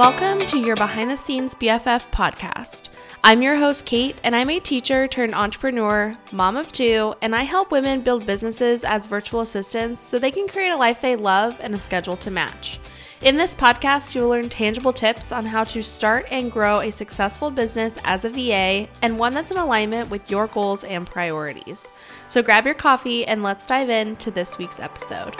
Welcome to your behind the scenes BFF podcast. I'm your host, Kate, and I'm a teacher turned entrepreneur, mom of two, and I help women build businesses as virtual assistants so they can create a life they love and a schedule to match. In this podcast, you will learn tangible tips on how to start and grow a successful business as a VA and one that's in alignment with your goals and priorities. So grab your coffee and let's dive into this week's episode.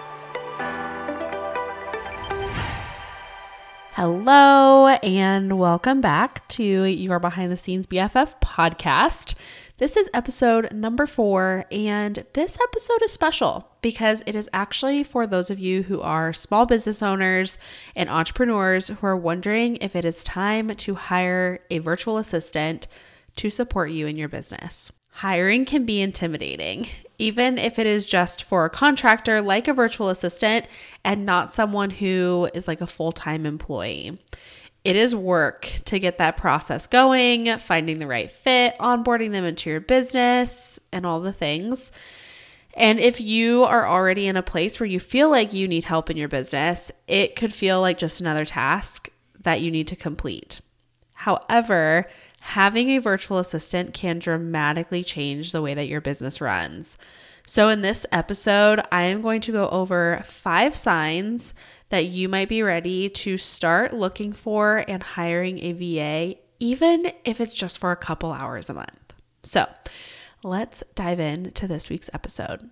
Hello, and welcome back to your Behind the Scenes BFF podcast. This is episode number four, and this episode is special because it is actually for those of you who are small business owners and entrepreneurs who are wondering if it is time to hire a virtual assistant to support you in your business. Hiring can be intimidating, even if it is just for a contractor like a virtual assistant and not someone who is like a full time employee. It is work to get that process going, finding the right fit, onboarding them into your business, and all the things. And if you are already in a place where you feel like you need help in your business, it could feel like just another task that you need to complete. However, having a virtual assistant can dramatically change the way that your business runs. So, in this episode, I am going to go over five signs that you might be ready to start looking for and hiring a VA, even if it's just for a couple hours a month. So, let's dive into this week's episode.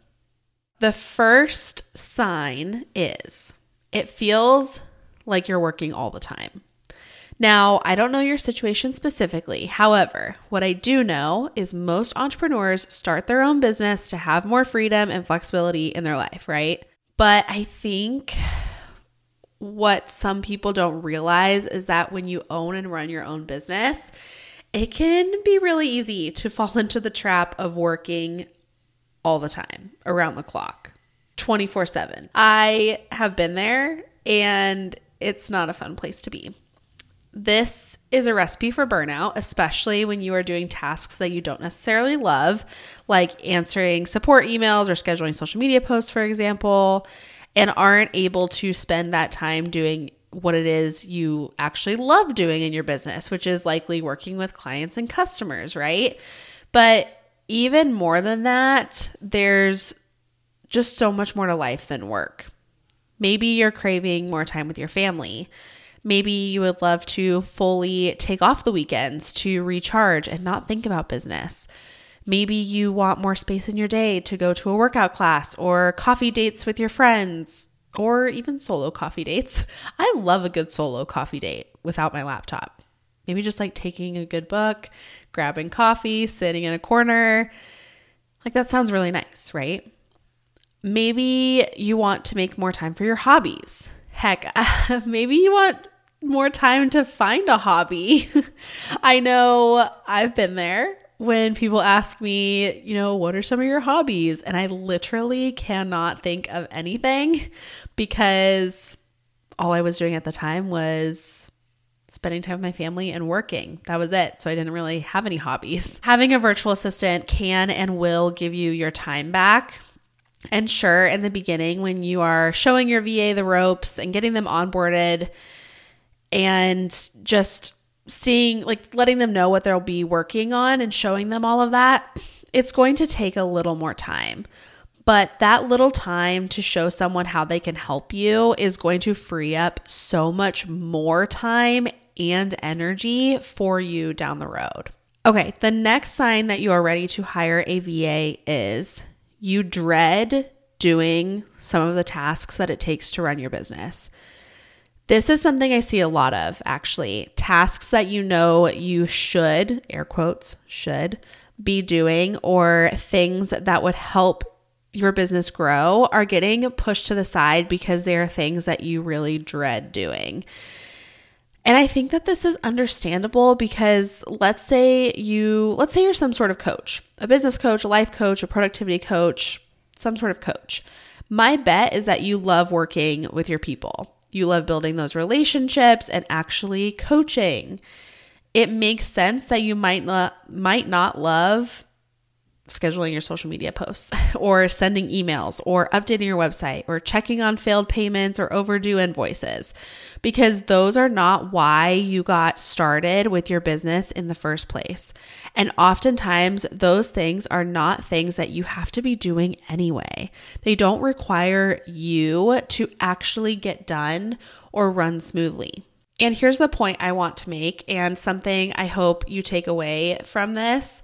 The first sign is it feels like you're working all the time. Now, I don't know your situation specifically. However, what I do know is most entrepreneurs start their own business to have more freedom and flexibility in their life, right? But I think what some people don't realize is that when you own and run your own business, it can be really easy to fall into the trap of working all the time, around the clock, 24 7. I have been there and it's not a fun place to be. This is a recipe for burnout, especially when you are doing tasks that you don't necessarily love, like answering support emails or scheduling social media posts, for example, and aren't able to spend that time doing what it is you actually love doing in your business, which is likely working with clients and customers, right? But even more than that, there's just so much more to life than work. Maybe you're craving more time with your family. Maybe you would love to fully take off the weekends to recharge and not think about business. Maybe you want more space in your day to go to a workout class or coffee dates with your friends or even solo coffee dates. I love a good solo coffee date without my laptop. Maybe just like taking a good book, grabbing coffee, sitting in a corner. Like that sounds really nice, right? Maybe you want to make more time for your hobbies. Heck, maybe you want more time to find a hobby. I know I've been there when people ask me, you know, what are some of your hobbies? And I literally cannot think of anything because all I was doing at the time was spending time with my family and working. That was it. So I didn't really have any hobbies. Having a virtual assistant can and will give you your time back. And sure, in the beginning, when you are showing your VA the ropes and getting them onboarded, and just seeing like letting them know what they'll be working on and showing them all of that it's going to take a little more time but that little time to show someone how they can help you is going to free up so much more time and energy for you down the road. Okay, the next sign that you are ready to hire a VA is you dread doing some of the tasks that it takes to run your business. This is something I see a lot of actually. Tasks that you know you should, air quotes, should be doing, or things that would help your business grow are getting pushed to the side because they are things that you really dread doing. And I think that this is understandable because let's say you let's say you're some sort of coach, a business coach, a life coach, a productivity coach, some sort of coach. My bet is that you love working with your people. You love building those relationships and actually coaching. It makes sense that you might not might not love scheduling your social media posts or sending emails or updating your website or checking on failed payments or overdue invoices because those are not why you got started with your business in the first place. And oftentimes, those things are not things that you have to be doing anyway. They don't require you to actually get done or run smoothly. And here's the point I want to make, and something I hope you take away from this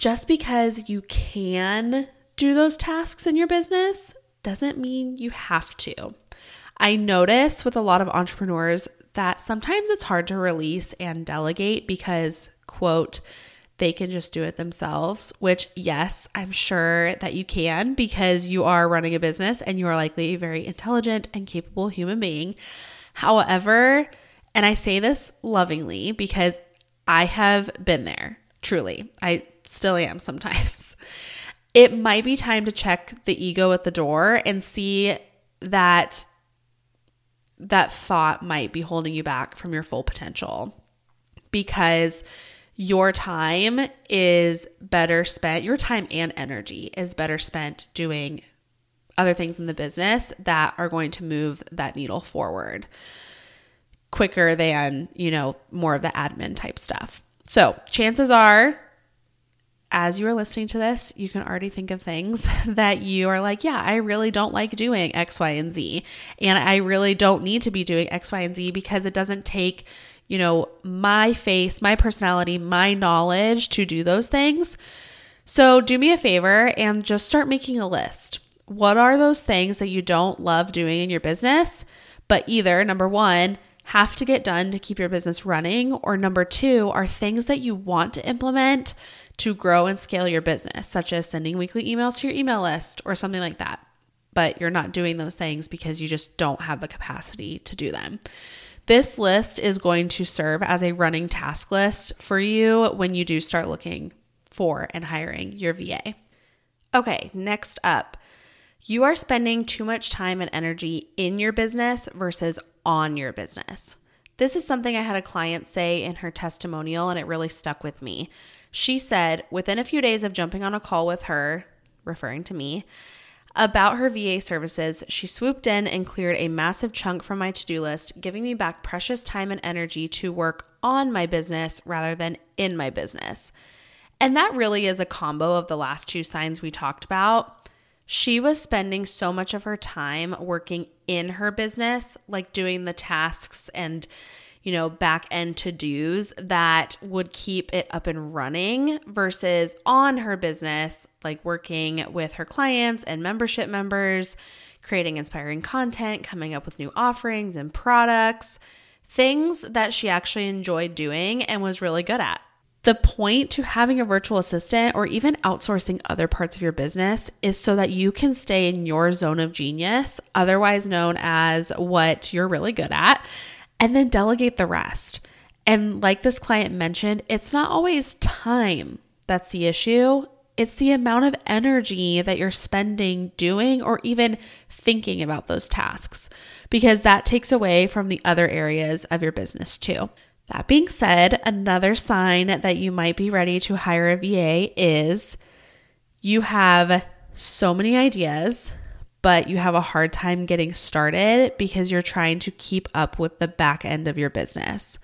just because you can do those tasks in your business doesn't mean you have to. I notice with a lot of entrepreneurs that sometimes it's hard to release and delegate because, quote, they can just do it themselves, which, yes, I'm sure that you can because you are running a business and you are likely a very intelligent and capable human being. However, and I say this lovingly because I have been there, truly. I still am sometimes. It might be time to check the ego at the door and see that that thought might be holding you back from your full potential because your time is better spent, your time and energy is better spent doing other things in the business that are going to move that needle forward quicker than, you know, more of the admin type stuff. So, chances are as you are listening to this, you can already think of things that you are like, yeah, I really don't like doing X, Y, and Z. And I really don't need to be doing X, Y, and Z because it doesn't take, you know, my face, my personality, my knowledge to do those things. So do me a favor and just start making a list. What are those things that you don't love doing in your business, but either number one, have to get done to keep your business running, or number two, are things that you want to implement to grow and scale your business, such as sending weekly emails to your email list or something like that. But you're not doing those things because you just don't have the capacity to do them. This list is going to serve as a running task list for you when you do start looking for and hiring your VA. Okay, next up, you are spending too much time and energy in your business versus on your business. This is something I had a client say in her testimonial, and it really stuck with me. She said within a few days of jumping on a call with her, referring to me, about her VA services, she swooped in and cleared a massive chunk from my to do list, giving me back precious time and energy to work on my business rather than in my business. And that really is a combo of the last two signs we talked about. She was spending so much of her time working in her business, like doing the tasks and you know, back end to dos that would keep it up and running versus on her business, like working with her clients and membership members, creating inspiring content, coming up with new offerings and products, things that she actually enjoyed doing and was really good at. The point to having a virtual assistant or even outsourcing other parts of your business is so that you can stay in your zone of genius, otherwise known as what you're really good at and then delegate the rest. And like this client mentioned, it's not always time that's the issue. It's the amount of energy that you're spending doing or even thinking about those tasks, because that takes away from the other areas of your business too. That being said, another sign that you might be ready to hire a VA is you have so many ideas but you have a hard time getting started because you're trying to keep up with the back end of your business.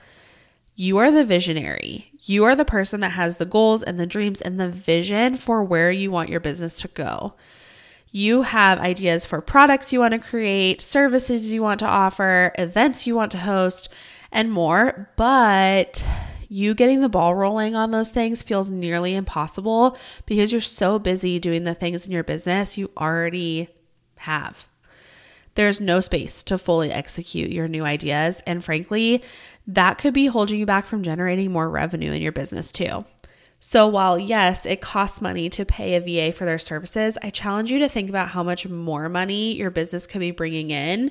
You are the visionary. You are the person that has the goals and the dreams and the vision for where you want your business to go. You have ideas for products you want to create, services you want to offer, events you want to host, and more, but you getting the ball rolling on those things feels nearly impossible because you're so busy doing the things in your business you already have. There's no space to fully execute your new ideas. And frankly, that could be holding you back from generating more revenue in your business too. So, while yes, it costs money to pay a VA for their services, I challenge you to think about how much more money your business could be bringing in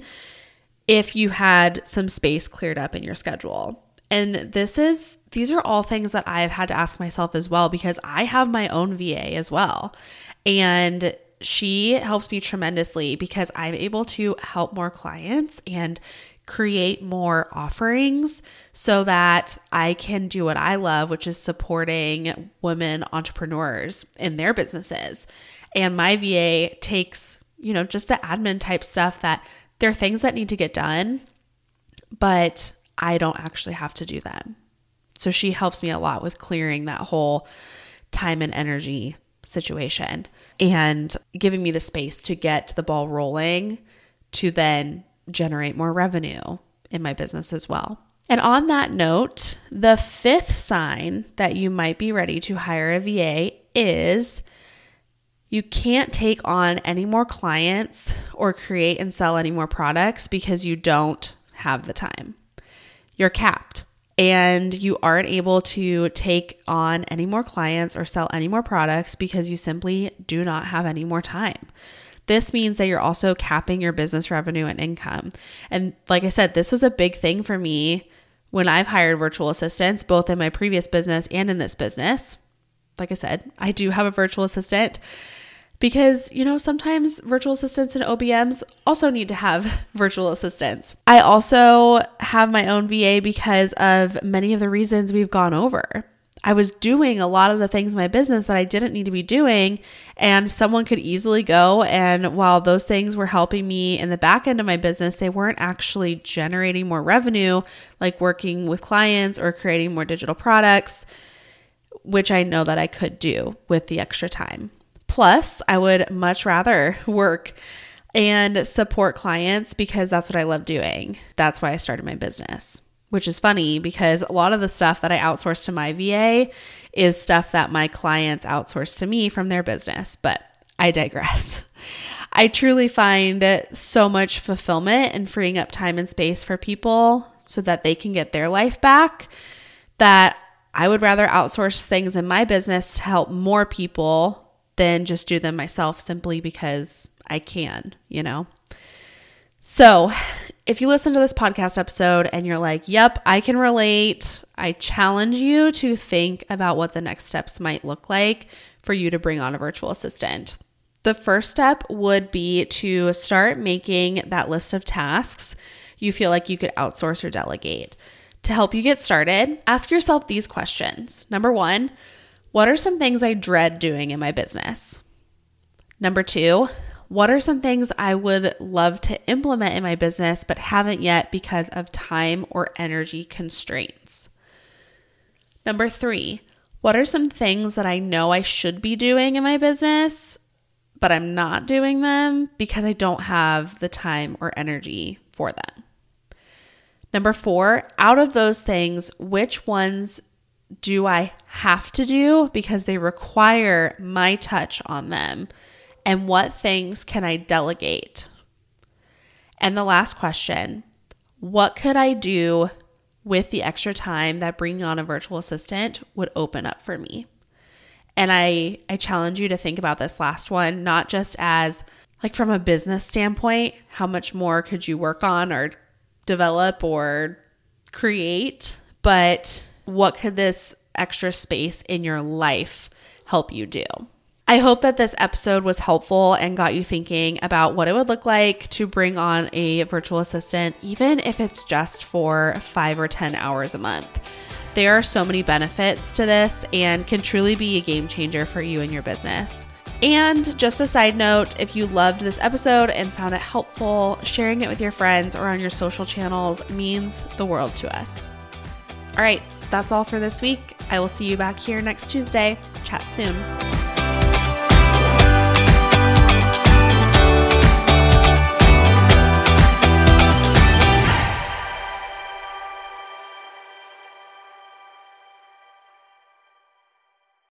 if you had some space cleared up in your schedule. And this is, these are all things that I've had to ask myself as well because I have my own VA as well. And she helps me tremendously because I'm able to help more clients and create more offerings so that I can do what I love, which is supporting women entrepreneurs in their businesses. And my VA takes, you know, just the admin type stuff that there are things that need to get done, but I don't actually have to do them. So she helps me a lot with clearing that whole time and energy situation and giving me the space to get the ball rolling to then generate more revenue in my business as well. And on that note, the fifth sign that you might be ready to hire a VA is you can't take on any more clients or create and sell any more products because you don't have the time. You're capped and you aren't able to take on any more clients or sell any more products because you simply do not have any more time. This means that you're also capping your business revenue and income. And like I said, this was a big thing for me when I've hired virtual assistants, both in my previous business and in this business. Like I said, I do have a virtual assistant because, you know, sometimes virtual assistants and OBMs also need to have virtual assistants. I also have my own VA because of many of the reasons we've gone over. I was doing a lot of the things in my business that I didn't need to be doing, and someone could easily go. And while those things were helping me in the back end of my business, they weren't actually generating more revenue, like working with clients or creating more digital products, which I know that I could do with the extra time. Plus, I would much rather work and support clients because that's what I love doing. That's why I started my business, which is funny because a lot of the stuff that I outsource to my VA is stuff that my clients outsource to me from their business. But I digress. I truly find so much fulfillment in freeing up time and space for people so that they can get their life back that I would rather outsource things in my business to help more people than just do them myself simply because I can, you know? So, if you listen to this podcast episode and you're like, yep, I can relate, I challenge you to think about what the next steps might look like for you to bring on a virtual assistant. The first step would be to start making that list of tasks you feel like you could outsource or delegate. To help you get started, ask yourself these questions. Number one, what are some things I dread doing in my business? Number two, what are some things I would love to implement in my business but haven't yet because of time or energy constraints? Number three, what are some things that I know I should be doing in my business, but I'm not doing them because I don't have the time or energy for them? Number four, out of those things, which ones do I have to do because they require my touch on them? And what things can I delegate? And the last question what could I do with the extra time that bringing on a virtual assistant would open up for me? And I, I challenge you to think about this last one, not just as like from a business standpoint, how much more could you work on or develop or create, but what could this extra space in your life help you do? I hope that this episode was helpful and got you thinking about what it would look like to bring on a virtual assistant, even if it's just for five or 10 hours a month. There are so many benefits to this and can truly be a game changer for you and your business. And just a side note if you loved this episode and found it helpful, sharing it with your friends or on your social channels means the world to us. All right, that's all for this week. I will see you back here next Tuesday. Chat soon.